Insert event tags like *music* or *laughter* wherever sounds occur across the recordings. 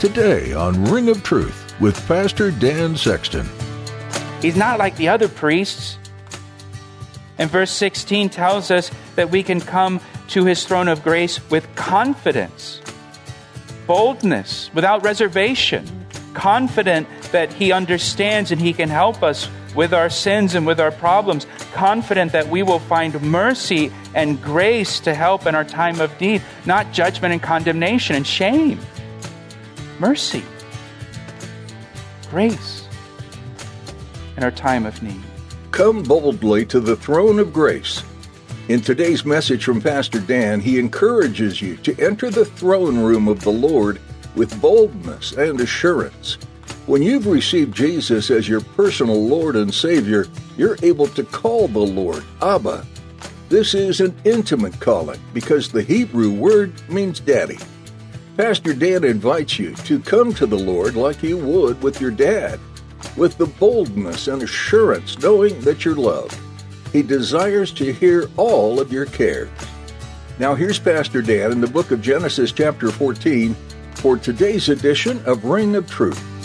Today on Ring of Truth with Pastor Dan Sexton. He's not like the other priests. And verse 16 tells us that we can come to his throne of grace with confidence, boldness, without reservation, confident that he understands and he can help us with our sins and with our problems, confident that we will find mercy and grace to help in our time of need, not judgment and condemnation and shame mercy, grace in our time of need. Come boldly to the throne of grace. In today's message from Pastor Dan, he encourages you to enter the throne room of the Lord with boldness and assurance. When you've received Jesus as your personal Lord and Savior, you're able to call the Lord Abba. This is an intimate calling because the Hebrew word means daddy. Pastor Dan invites you to come to the Lord like you would with your dad, with the boldness and assurance knowing that you're loved. He desires to hear all of your cares. Now, here's Pastor Dan in the book of Genesis, chapter 14, for today's edition of Ring of Truth.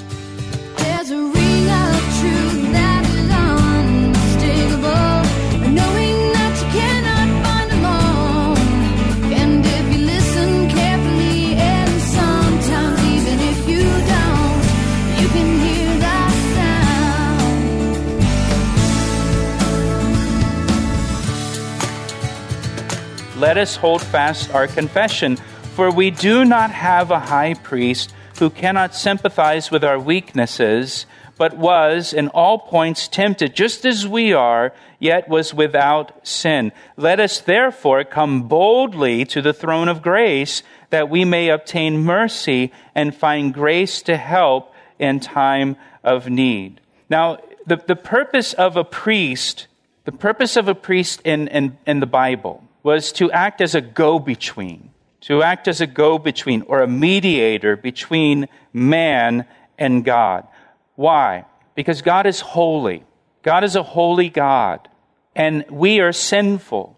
Let us hold fast our confession. For we do not have a high priest who cannot sympathize with our weaknesses, but was in all points tempted just as we are, yet was without sin. Let us therefore come boldly to the throne of grace that we may obtain mercy and find grace to help in time of need. Now, the, the purpose of a priest, the purpose of a priest in, in, in the Bible, was to act as a go between, to act as a go between or a mediator between man and God. Why? Because God is holy. God is a holy God. And we are sinful,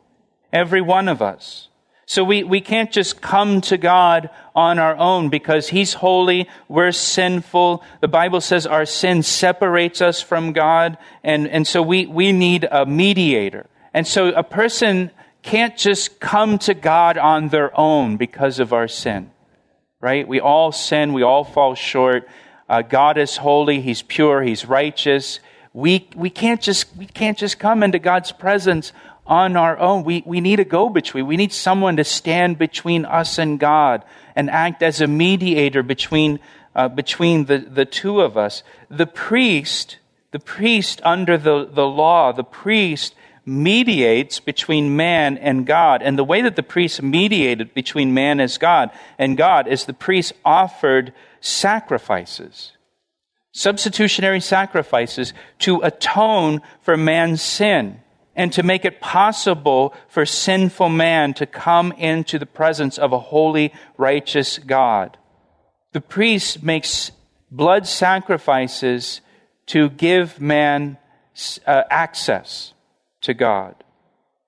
every one of us. So we, we can't just come to God on our own because He's holy, we're sinful. The Bible says our sin separates us from God, and, and so we, we need a mediator. And so a person can't just come to God on their own because of our sin, right? We all sin, we all fall short. Uh, God is holy, He's pure, He's righteous. We, we, can't just, we can't just come into God's presence on our own. We, we need a go between. We need someone to stand between us and God and act as a mediator between, uh, between the, the two of us. The priest, the priest under the, the law, the priest mediates between man and God. And the way that the priest mediated between man as God and God is the priest offered sacrifices, substitutionary sacrifices to atone for man's sin and to make it possible for sinful man to come into the presence of a holy, righteous God. The priest makes blood sacrifices to give man uh, access to God.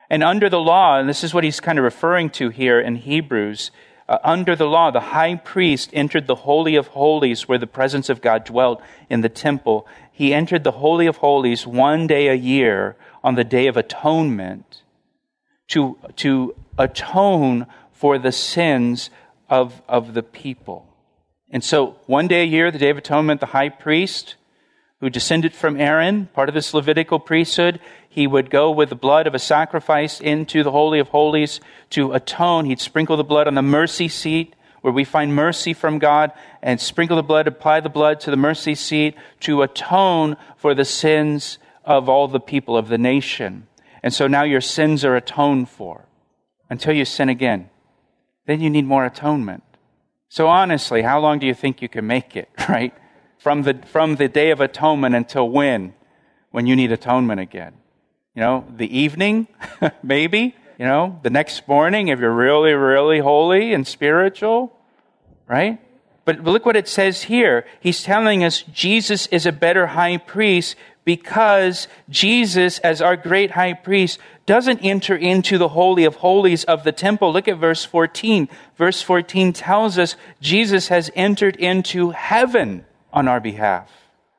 And under the law, and this is what he's kind of referring to here in Hebrews, uh, under the law, the high priest entered the Holy of Holies where the presence of God dwelt in the temple. He entered the Holy of Holies one day a year on the Day of Atonement to, to atone for the sins of, of the people. And so, one day a year, the Day of Atonement, the high priest, who descended from Aaron, part of this Levitical priesthood, he would go with the blood of a sacrifice into the Holy of Holies to atone. He'd sprinkle the blood on the mercy seat where we find mercy from God and sprinkle the blood, apply the blood to the mercy seat to atone for the sins of all the people of the nation. And so now your sins are atoned for until you sin again. Then you need more atonement. So honestly, how long do you think you can make it, *laughs* right? From the, from the day of atonement until when? When you need atonement again. You know, the evening, *laughs* maybe? You know, the next morning if you're really, really holy and spiritual, right? But look what it says here. He's telling us Jesus is a better high priest because Jesus, as our great high priest, doesn't enter into the Holy of Holies of the temple. Look at verse 14. Verse 14 tells us Jesus has entered into heaven on our behalf.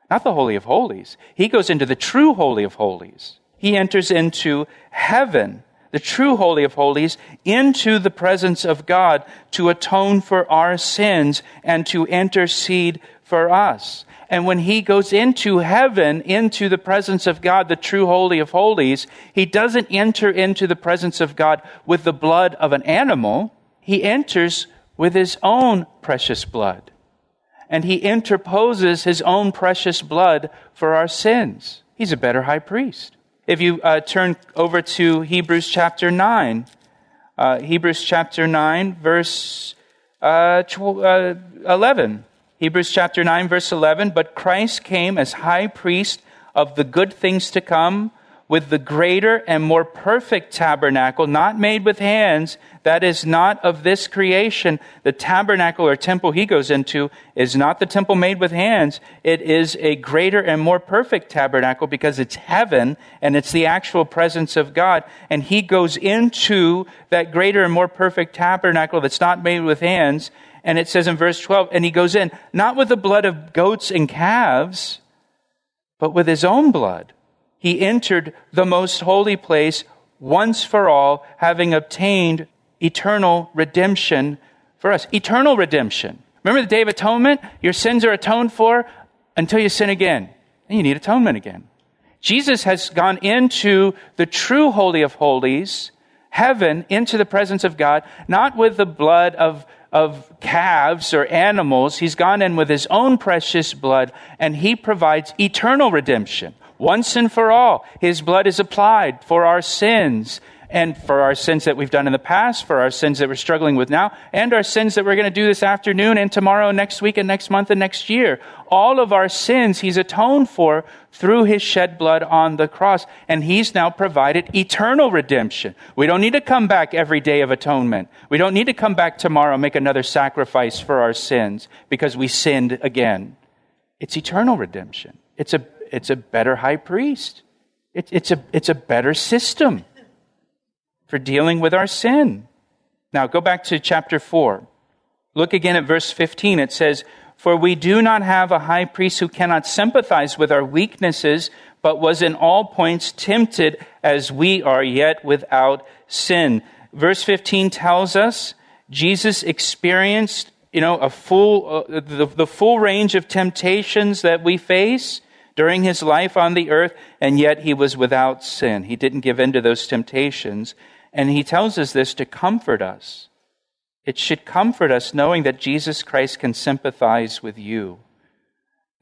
Not the Holy of Holies. He goes into the true Holy of Holies. He enters into heaven the true Holy of Holies, into the presence of God to atone for our sins and to intercede for us. And when he goes into heaven, into the presence of God, the true Holy of Holies, he doesn't enter into the presence of God with the blood of an animal. He enters with his own precious blood. And he interposes his own precious blood for our sins. He's a better high priest. If you uh, turn over to Hebrews chapter 9, uh, Hebrews chapter 9, verse uh, uh 11. Hebrews chapter 9, verse 11. But Christ came as high priest of the good things to come with the greater and more perfect tabernacle, not made with hands, that is not of this creation. The tabernacle or temple he goes into is not the temple made with hands. It is a greater and more perfect tabernacle because it's heaven and it's the actual presence of God. And he goes into that greater and more perfect tabernacle that's not made with hands. And it says in verse 12, and he goes in, not with the blood of goats and calves, but with his own blood he entered the most holy place once for all, having obtained eternal redemption for us. Eternal redemption. Remember the Day of Atonement? Your sins are atoned for until you sin again. And you need atonement again. Jesus has gone into the true Holy of Holies, heaven, into the presence of God, not with the blood of, of calves or animals. He's gone in with his own precious blood, and he provides eternal redemption once and for all. His blood is applied for our sins and for our sins that we've done in the past, for our sins that we're struggling with now, and our sins that we're going to do this afternoon and tomorrow, next week, and next month, and next year. All of our sins He's atoned for through His shed blood on the cross, and He's now provided eternal redemption. We don't need to come back every day of atonement. We don't need to come back tomorrow, and make another sacrifice for our sins because we sinned again. It's eternal redemption. It's a it's a better high priest. It, it's, a, it's a better system for dealing with our sin. Now, go back to chapter 4. Look again at verse 15. It says, For we do not have a high priest who cannot sympathize with our weaknesses, but was in all points tempted as we are, yet without sin. Verse 15 tells us Jesus experienced, you know, a full, uh, the, the full range of temptations that we face during his life on the earth, and yet he was without sin. He didn't give in to those temptations. And he tells us this to comfort us. It should comfort us knowing that Jesus Christ can sympathize with you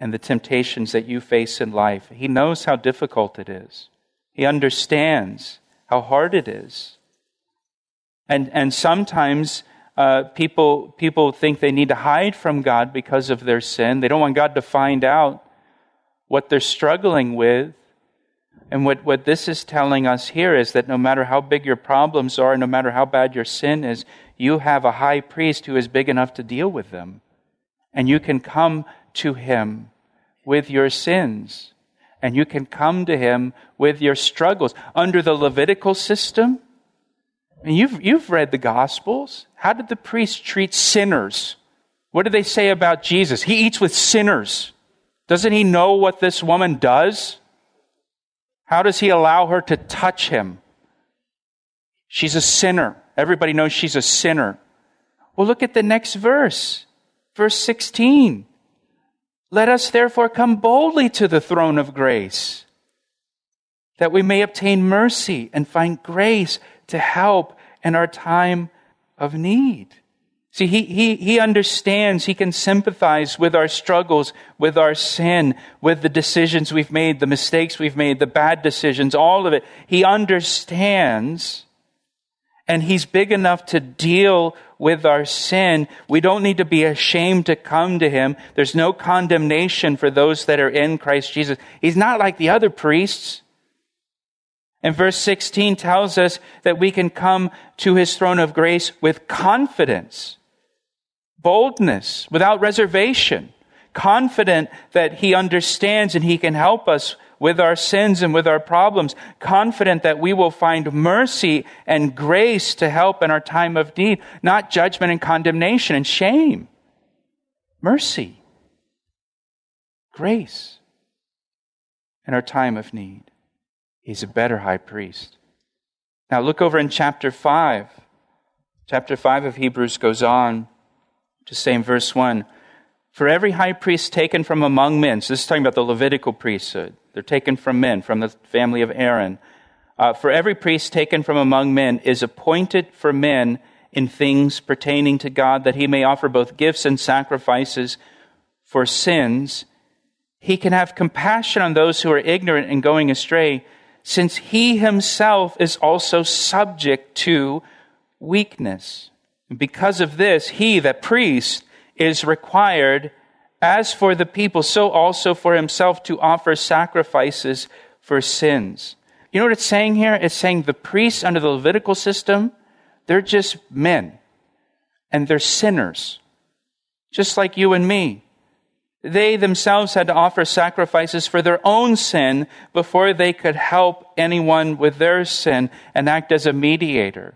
and the temptations that you face in life. He knows how difficult it is, He understands how hard it is. And, and sometimes uh, people, people think they need to hide from God because of their sin. They don't want God to find out what they're struggling with. And what, what this is telling us here is that no matter how big your problems are, no matter how bad your sin is, you have a high priest who is big enough to deal with them. And you can come to him with your sins. And you can come to him with your struggles. Under the Levitical system, and you've, you've read the Gospels. How did the priests treat sinners? What did they say about Jesus? He eats with sinners. Doesn't he know what this woman does? How does he allow her to touch him? She's a sinner. Everybody knows she's a sinner. Well, look at the next verse, verse 16. Let us therefore come boldly to the throne of grace, that we may obtain mercy and find grace to help in our time of need. See, he, he, he understands, he can sympathize with our struggles, with our sin, with the decisions we've made, the mistakes we've made, the bad decisions, all of it. He understands, and he's big enough to deal with our sin. We don't need to be ashamed to come to him. There's no condemnation for those that are in Christ Jesus. He's not like the other priests. And verse 16 tells us that we can come to his throne of grace with confidence, boldness, without reservation, confident that he understands and he can help us with our sins and with our problems, confident that we will find mercy and grace to help in our time of need, not judgment and condemnation and shame. Mercy, grace in our time of need. He's a better high priest. Now look over in chapter 5. Chapter 5 of Hebrews goes on to say in verse 1 For every high priest taken from among men, so this is talking about the Levitical priesthood, they're taken from men, from the family of Aaron. Uh, for every priest taken from among men is appointed for men in things pertaining to God, that he may offer both gifts and sacrifices for sins. He can have compassion on those who are ignorant and going astray, since he himself is also subject to weakness. Because of this, he, the priest, is required as for the people, so also for himself to offer sacrifices for sins. You know what it's saying here? It's saying the priests under the Levitical system, they're just men. And they're sinners. Just like you and me. They themselves had to offer sacrifices for their own sin before they could help anyone with their sin and act as a mediator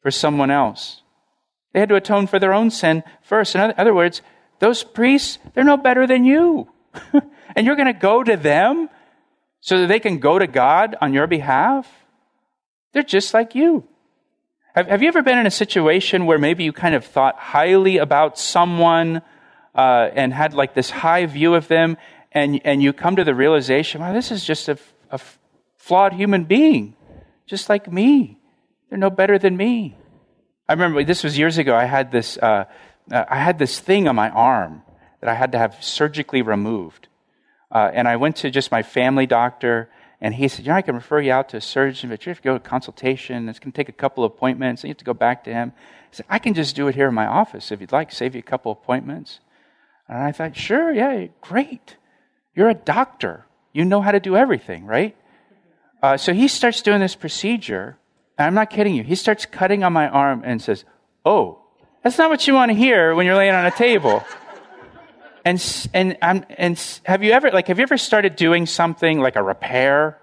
for someone else. They had to atone for their own sin first. In other words, those priests, they're no better than you. *laughs* and you're going to go to them so that they can go to God on your behalf? They're just like you. Have, have you ever been in a situation where maybe you kind of thought highly about someone uh, and had like this high view of them, and, and you come to the realization, wow, this is just a, a flawed human being, just like me. They're no better than me. I remember this was years ago. I had this uh, uh, I had this thing on my arm that I had to have surgically removed. Uh, and I went to just my family doctor, and he said, You know, I can refer you out to a surgeon, but you have to go to consultation. It's going to take a couple of appointments, and you have to go back to him. He said, I can just do it here in my office if you'd like, save you a couple appointments. And I thought, Sure, yeah, great. You're a doctor. You know how to do everything, right? Uh, so he starts doing this procedure, and I'm not kidding you. He starts cutting on my arm and says, Oh, that's not what you want to hear when you're laying on a table. *laughs* And, and, I'm, and have you ever, like, have you ever started doing something like a repair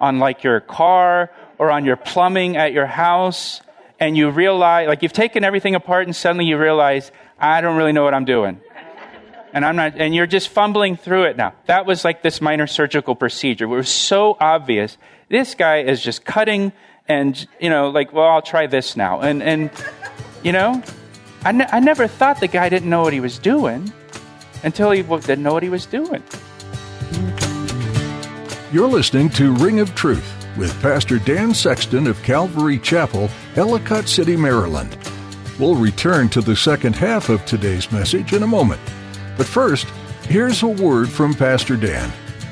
on like your car or on your plumbing at your house and you realize, like, you've taken everything apart and suddenly you realize, I don't really know what I'm doing. And I'm not, and you're just fumbling through it now. That was like this minor surgical procedure. It was so obvious. This guy is just cutting and, you know, like, well, I'll try this now. And, and, you know, I, ne- I never thought the guy didn't know what he was doing until he didn't know what he was doing. You're listening to Ring of Truth with Pastor Dan Sexton of Calvary Chapel, Ellicott City, Maryland. We'll return to the second half of today's message in a moment. But first, here's a word from Pastor Dan.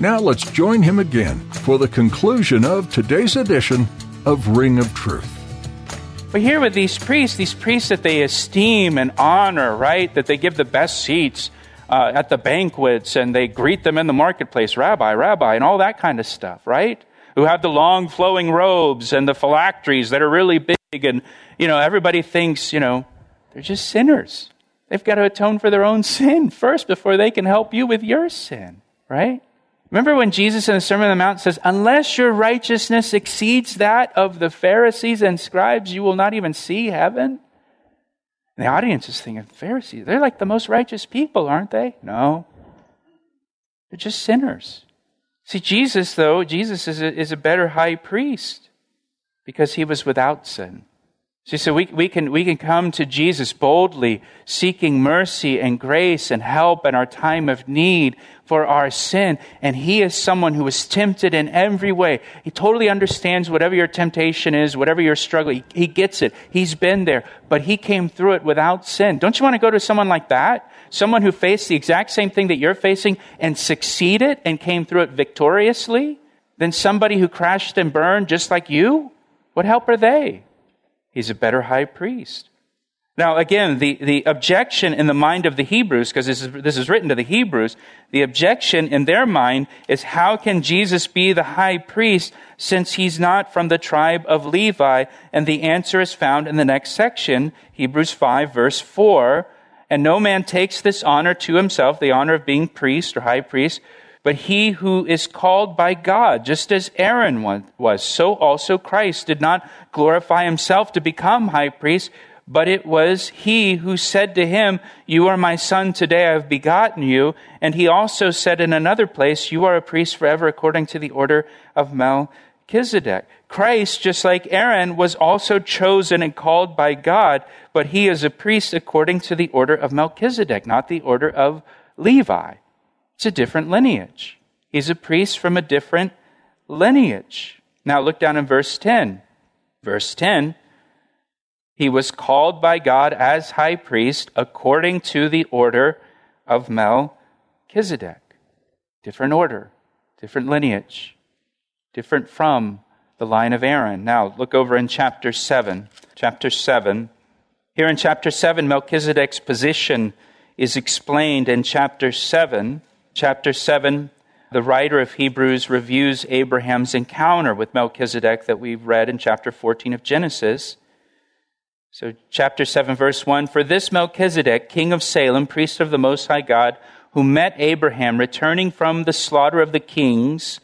Now let's join him again for the conclusion of today's edition of Ring of Truth. But here with these priests, these priests that they esteem and honor, right? That they give the best seats uh, at the banquets and they greet them in the marketplace, Rabbi, Rabbi, and all that kind of stuff, right? Who have the long flowing robes and the phylacteries that are really big, and, you know, everybody thinks, you know, they're just sinners. They've got to atone for their own *laughs* sin first before they can help you with your sin, right? Remember when Jesus in the Sermon on the Mount says, Unless your righteousness exceeds that of the Pharisees and scribes, you will not even see heaven? And the audience is thinking, Pharisees, they're like the most righteous people, aren't they? No. They're just sinners. See, Jesus, though, Jesus is a, is a better high priest because he was without sin. See, so we, we, can, we can come to Jesus boldly, seeking mercy and grace and help in our time of need for our sin. And He is someone who was tempted in every way. He totally understands whatever your temptation is, whatever your struggle. He, he gets it. He's been there, but He came through it without sin. Don't you want to go to someone like that? Someone who faced the exact same thing that you're facing and succeeded and came through it victoriously? Than somebody who crashed and burned just like you? What help are they? He's a better high priest. Now, again, the, the objection in the mind of the Hebrews, because this is, this is written to the Hebrews, the objection in their mind is how can Jesus be the high priest since he's not from the tribe of Levi? And the answer is found in the next section, Hebrews 5, verse 4. And no man takes this honor to himself, the honor of being priest or high priest, but he who is called by God, just as Aaron was, so also Christ did not glorify himself to become high priest, but it was he who said to him, You are my son, today I have begotten you. And he also said in another place, You are a priest forever according to the order of Melchizedek. Christ, just like Aaron, was also chosen and called by God, but he is a priest according to the order of Melchizedek, not the order of Levi. It's a different lineage. He's a priest from a different lineage. Now look down in verse 10. Verse 10 He was called by God as high priest according to the order of Melchizedek. Different order, different lineage, different from the line of Aaron. Now look over in chapter 7. Chapter 7. Here in chapter 7, Melchizedek's position is explained in chapter 7 chapter 7, the writer of Hebrews reviews Abraham's encounter with Melchizedek that we've read in chapter 14 of Genesis. So, chapter 7, verse 1 For this Melchizedek, king of Salem, priest of the Most High God, who met Abraham returning from the slaughter of the kings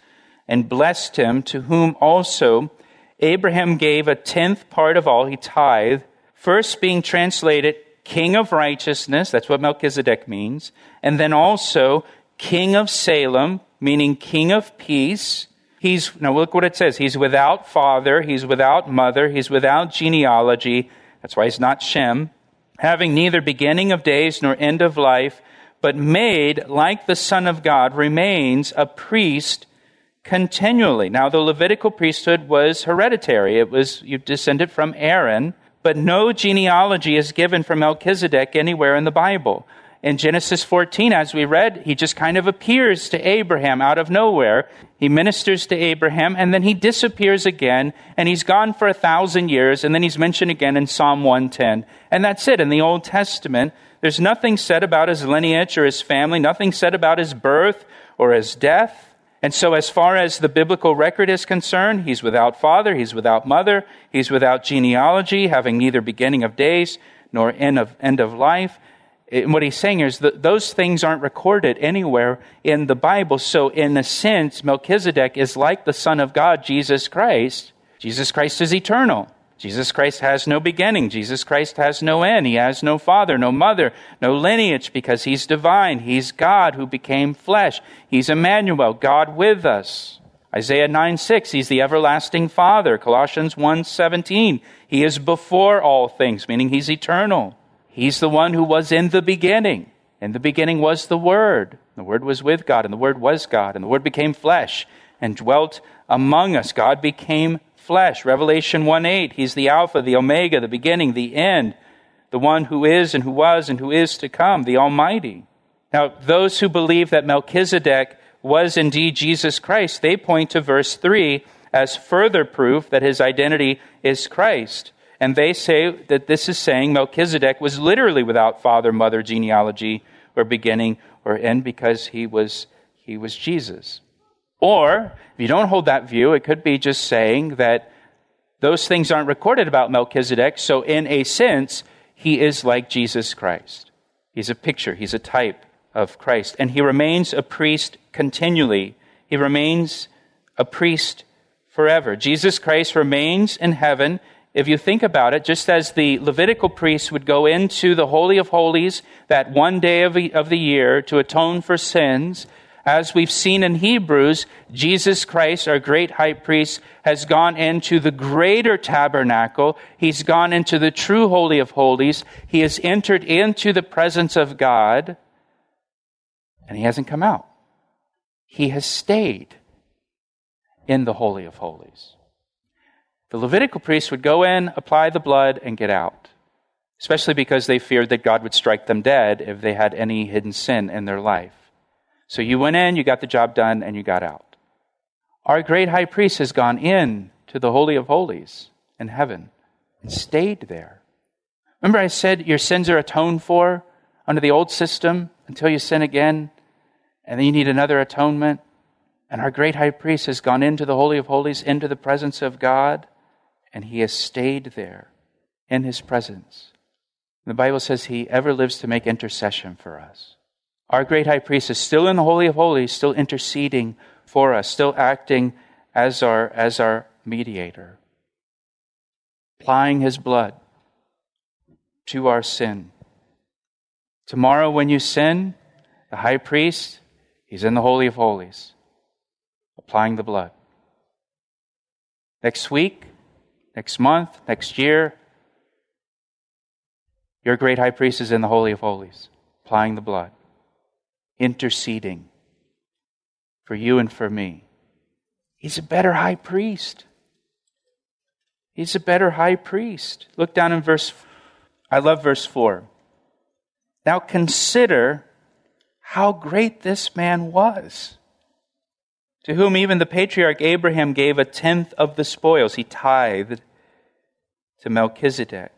and blessed him, to whom also Abraham gave a tenth part of all he tithed, first being translated king of righteousness, that's what Melchizedek means, and then also king of Salem, meaning king of peace. He's, now look what it says. He's without father, he's without mother, he's without genealogy. That's why he's not Shem. Having neither beginning of days nor end of life, but made like the Son of God, remains a priest continually. Now, the Levitical priesthood was hereditary. It was, you descended from Aaron, but no genealogy is given for Melchizedek anywhere in the Bible in Genesis 14, as we read, he just kind of appears to Abraham out of nowhere. He ministers to Abraham, and then he disappears again, and he's gone for a thousand years, and then he's mentioned again in Psalm 110. And that's it. In the Old Testament, there's nothing said about his lineage or his family, nothing said about his birth or his death. And so, as far as the biblical record is concerned, he's without father, he's without mother, he's without genealogy, having neither beginning of days nor end of, end of life. And what he's saying is that those things aren't recorded anywhere in the Bible. So, in a sense, Melchizedek is like the Son of God, Jesus Christ. Jesus Christ is eternal. Jesus Christ has no beginning. Jesus Christ has no end. He has no father, no mother, no lineage because he's divine. He's God who became flesh. He's Emmanuel, God with us. Isaiah 9 6, he's the everlasting Father. Colossians 1 17, he is before all things, meaning he's eternal. He's the one who was in the beginning. In the beginning was the Word. The Word was with God, and the Word was God, and the Word became flesh and dwelt among us. God became flesh. Revelation 1 8, He's the Alpha, the Omega, the beginning, the end, the one who is and who was and who is to come, the Almighty. Now, those who believe that Melchizedek was indeed Jesus Christ, they point to verse 3 as further proof that his identity is Christ. And they say that this is saying Melchizedek was literally without father, mother, genealogy, or beginning or end because he was, he was Jesus. Or, if you don't hold that view, it could be just saying that those things aren't recorded about Melchizedek, so in a sense, he is like Jesus Christ. He's a picture, he's a type of Christ. And he remains a priest continually. He remains a priest forever. Jesus Christ remains in heaven if you think about it, just as the Levitical priests would go into the Holy of Holies that one day of the, of the year to atone for sins, As we've seen in Hebrews, Jesus Christ, our great high priest, has gone into the greater tabernacle. He's gone into the true Holy of Holies. He has entered into the presence of God, and he hasn't come out. He has stayed in the Holy of Holies. The Levitical priests would go in, apply the blood, and get out, especially because they feared that God would strike them dead if they had any hidden sin in their life. So you went in, you got the job done, and you got out. Our great high priest has gone in to the Holy of Holies in heaven and stayed there. Remember, I said your sins are atoned for under the old system until you sin again, and then you need another atonement. And our great high priest has gone into the Holy of Holies, into the presence of God, and he has stayed there in his presence. The Bible says he ever lives to make intercession for us. Our great high priest is still in the Holy of Holies, still interceding for us, still acting as our, as our mediator, applying his blood to our sin. Tomorrow, when you sin, the high priest, he's in the Holy of Holies, applying the blood. Next week, next month, next year, your great high priest is in the Holy of Holies, applying the blood interceding for you and for me. He's a better high priest. He's a better high priest. Look down in verse, I love verse 4. Now consider how great this man was, to whom even the patriarch Abraham gave a tenth of the spoils. He tithed to Melchizedek.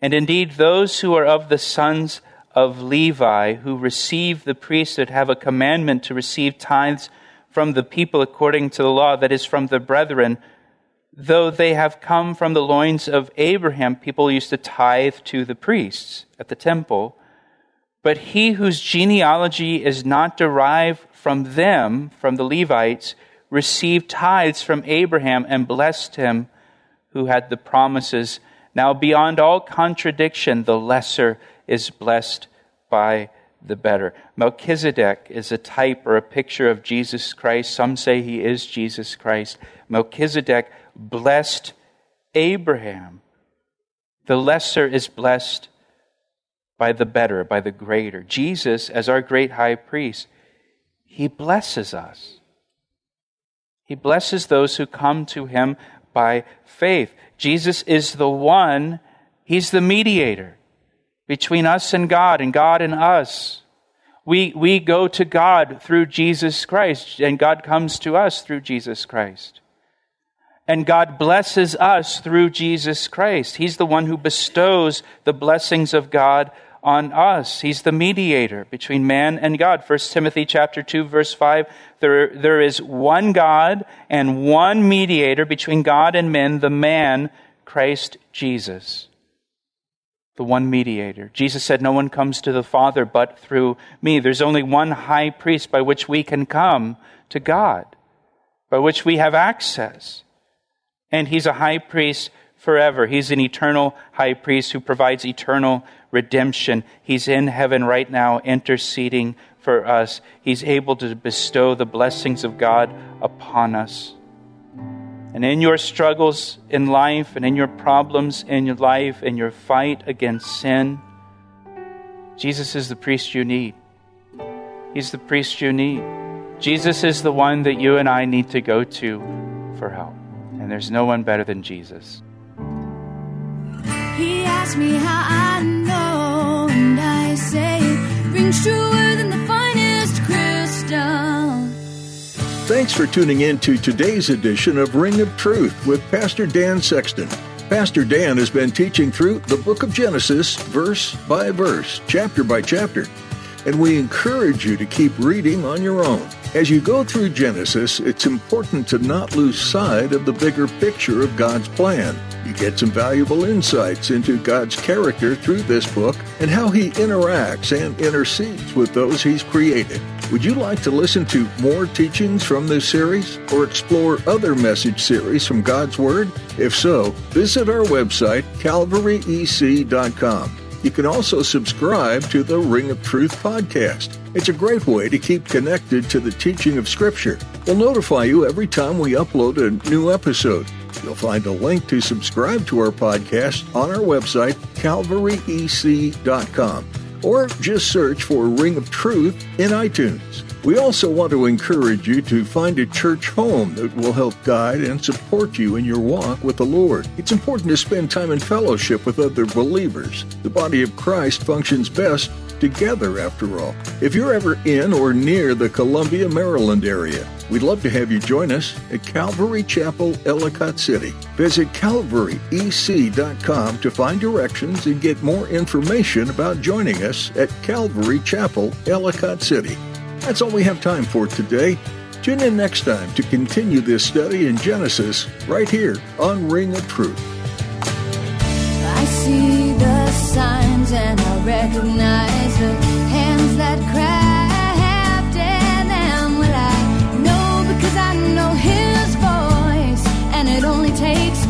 And indeed, those who are of the sons of Levi who receive the priesthood have a commandment to receive tithes from the people according to the law, that is, from the brethren. Though they have come from the loins of Abraham, people used to tithe to the priests at the temple. But he whose genealogy is not derived from them, from the Levites, received tithes from Abraham and blessed him who had the promises. Now, beyond all contradiction, the lesser is blessed by the better. Melchizedek is a type or a picture of Jesus Christ. Some say he is Jesus Christ. Melchizedek blessed Abraham. The lesser is blessed by the better, by the greater. Jesus, as our great high priest, he blesses us. He blesses those who come to him by faith. Jesus is the one, he's the mediator between us and God and God and us. We, we go to God through Jesus Christ, and God comes to us through Jesus Christ. And God blesses us through Jesus Christ. He's the one who bestows the blessings of God on us. He's the mediator between man and God. 1 Timothy chapter 2 verse 5, there, there is one God and one mediator between God and men, the man, Christ Jesus the one mediator. Jesus said, No one comes to the Father but through me. There's only one high priest by which we can come to God, by which we have access. And he's a high priest forever. He's an eternal high priest who provides eternal redemption. He's in heaven right now interceding for us. He's able to bestow the blessings of God upon us. And in your struggles in life and in your problems in your life and your fight against sin, Jesus is the priest you need. He's the priest you need. Jesus is the one that you and I need to go to for help. And there's no one better than Jesus. Asked me how I know, and I say it rings truer than the finest crystal. Thanks for tuning in to today's edition of Ring of Truth with Pastor Dan Sexton. Pastor Dan has been teaching through the book of Genesis, verse by verse, chapter by chapter, and we encourage you to keep reading on your own. As you go through Genesis, it's important to not lose sight of the bigger picture of God's plan. You get some valuable insights into God's character through this book and how He interacts and intercedes with those He's created. Would you like to listen to more teachings from this series or explore other message series from God's Word? If so, visit our website, calvaryec.com. You can also subscribe to the Ring of Truth podcast. It's a great way to keep connected to the teaching of Scripture. We'll notify you every time we upload a new episode. You'll find a link to subscribe to our podcast on our website, calvaryec.com, or just search for Ring of Truth in iTunes. We also want to encourage you to find a church home that will help guide and support you in your walk with the Lord. It's important to spend time in fellowship with other believers. The body of Christ functions best together, after all. If you're ever in or near the Columbia, Maryland area, we'd love to have you join us at Calvary Chapel, Ellicott City. Visit calvaryec.com to find directions and get more information about joining us at Calvary Chapel, Ellicott City. That's all we have time for today. Tune in next time to continue this study in Genesis right here on Ring of Truth. I see the signs and I recognize the hands that takes